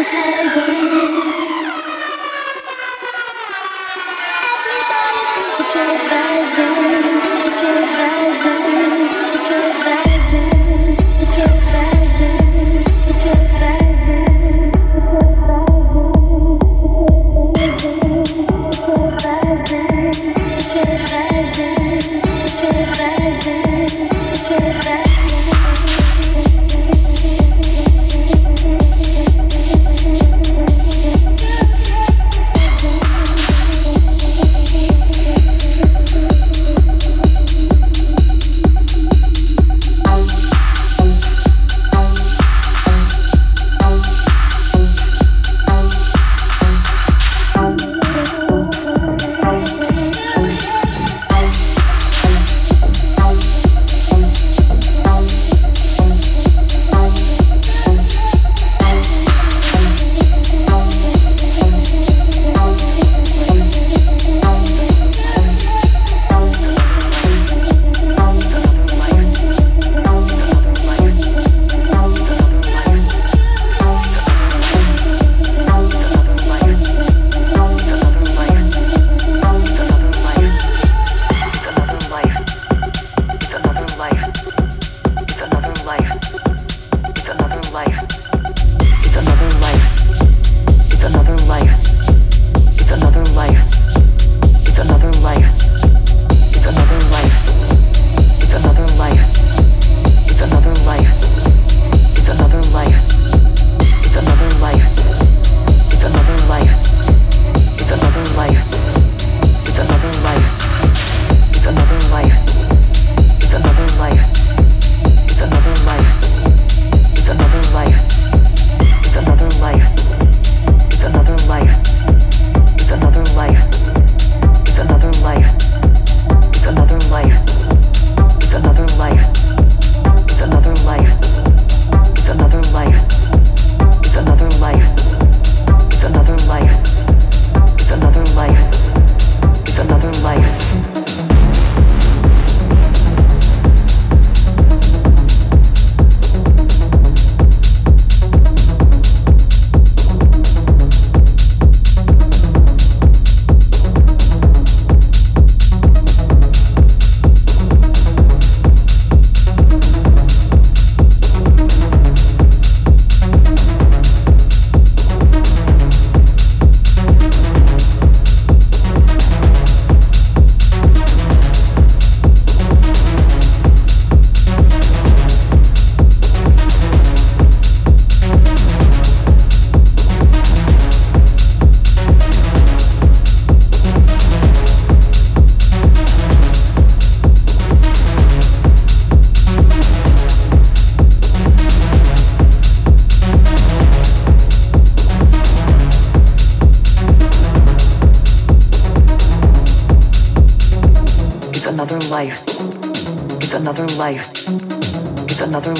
because I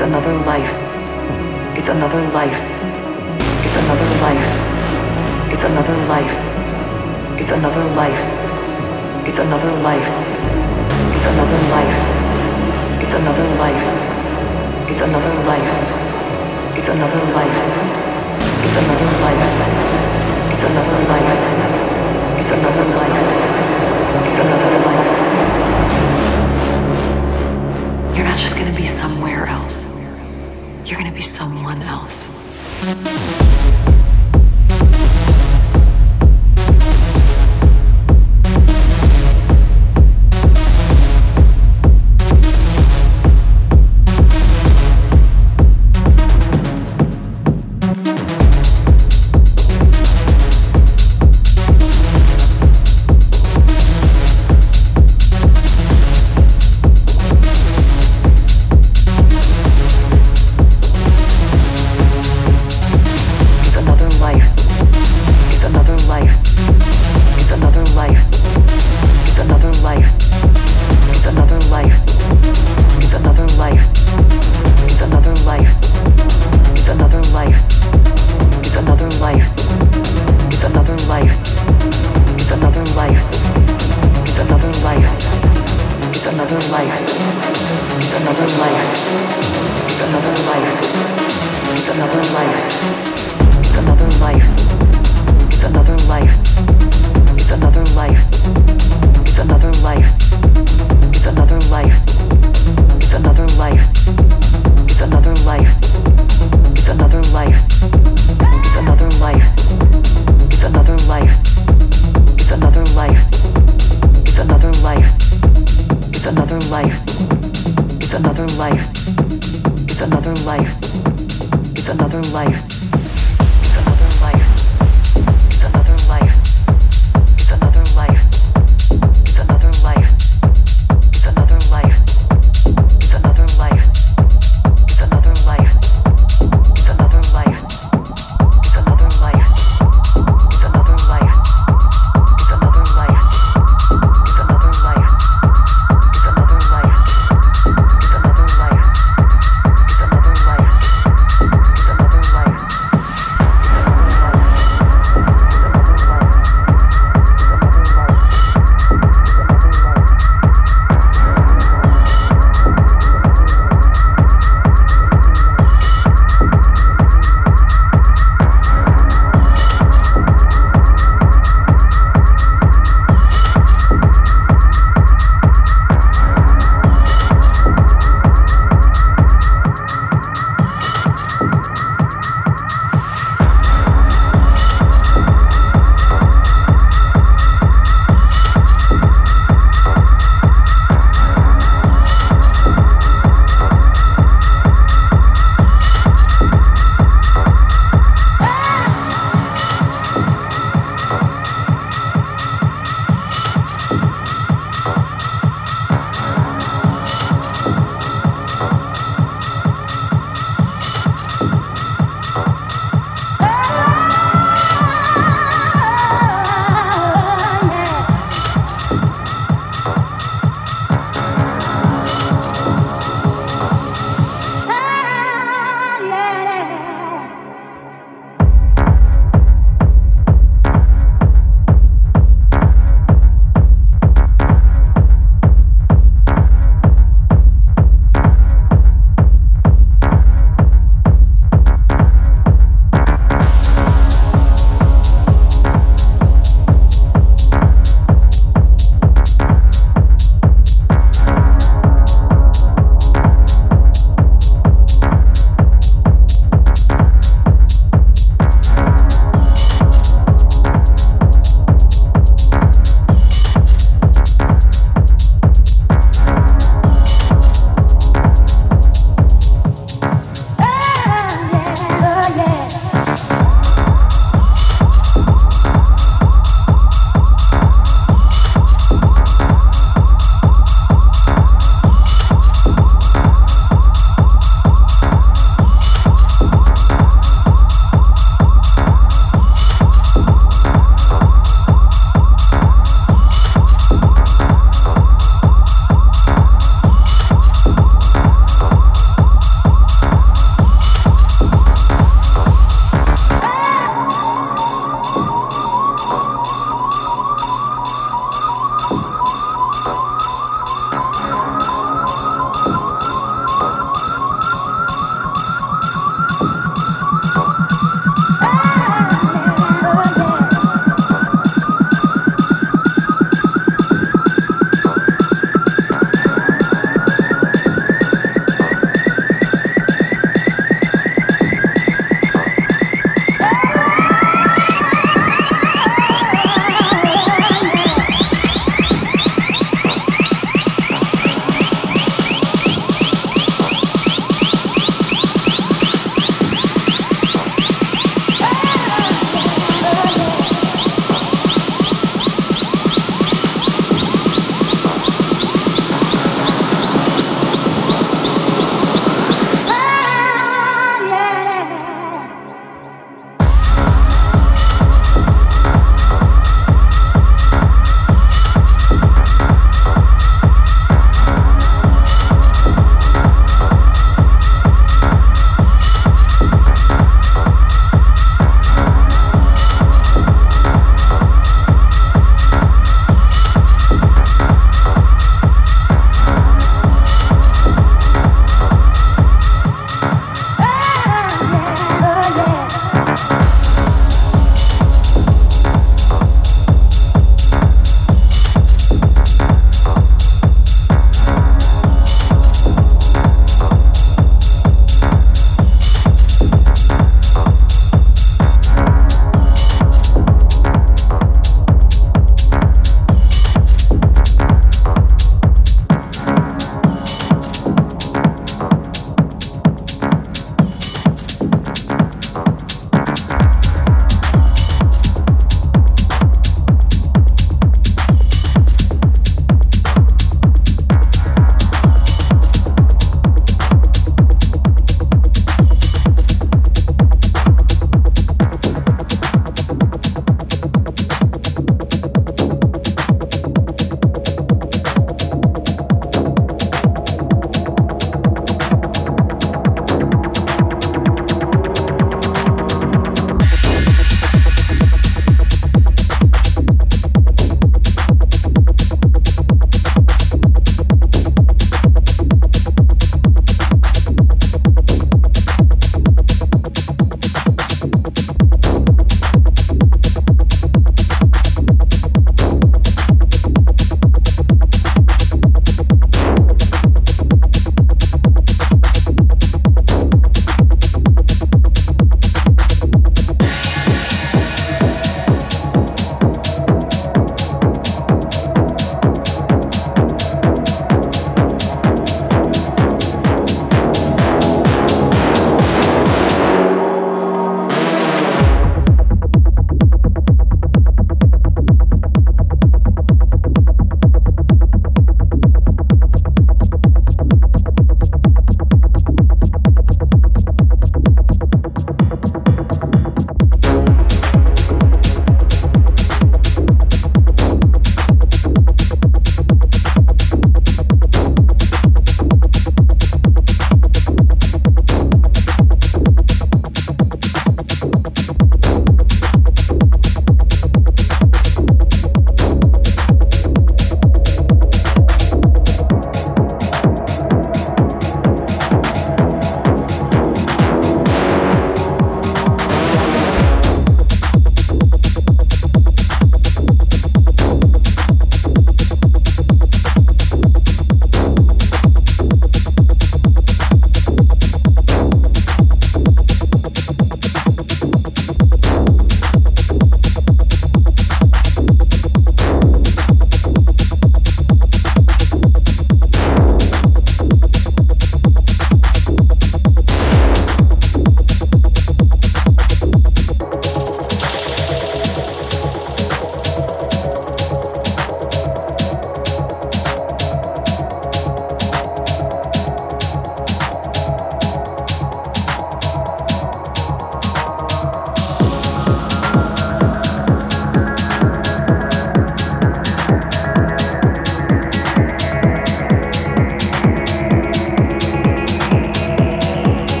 It's another life. It's another life. It's another life. It's another life. It's another life. It's another life. It's another life. It's another life. It's another life. It's another life. It's another life. It's another life. It's another life. It's another life. You're not just gonna be somewhere else. You're gonna be someone else.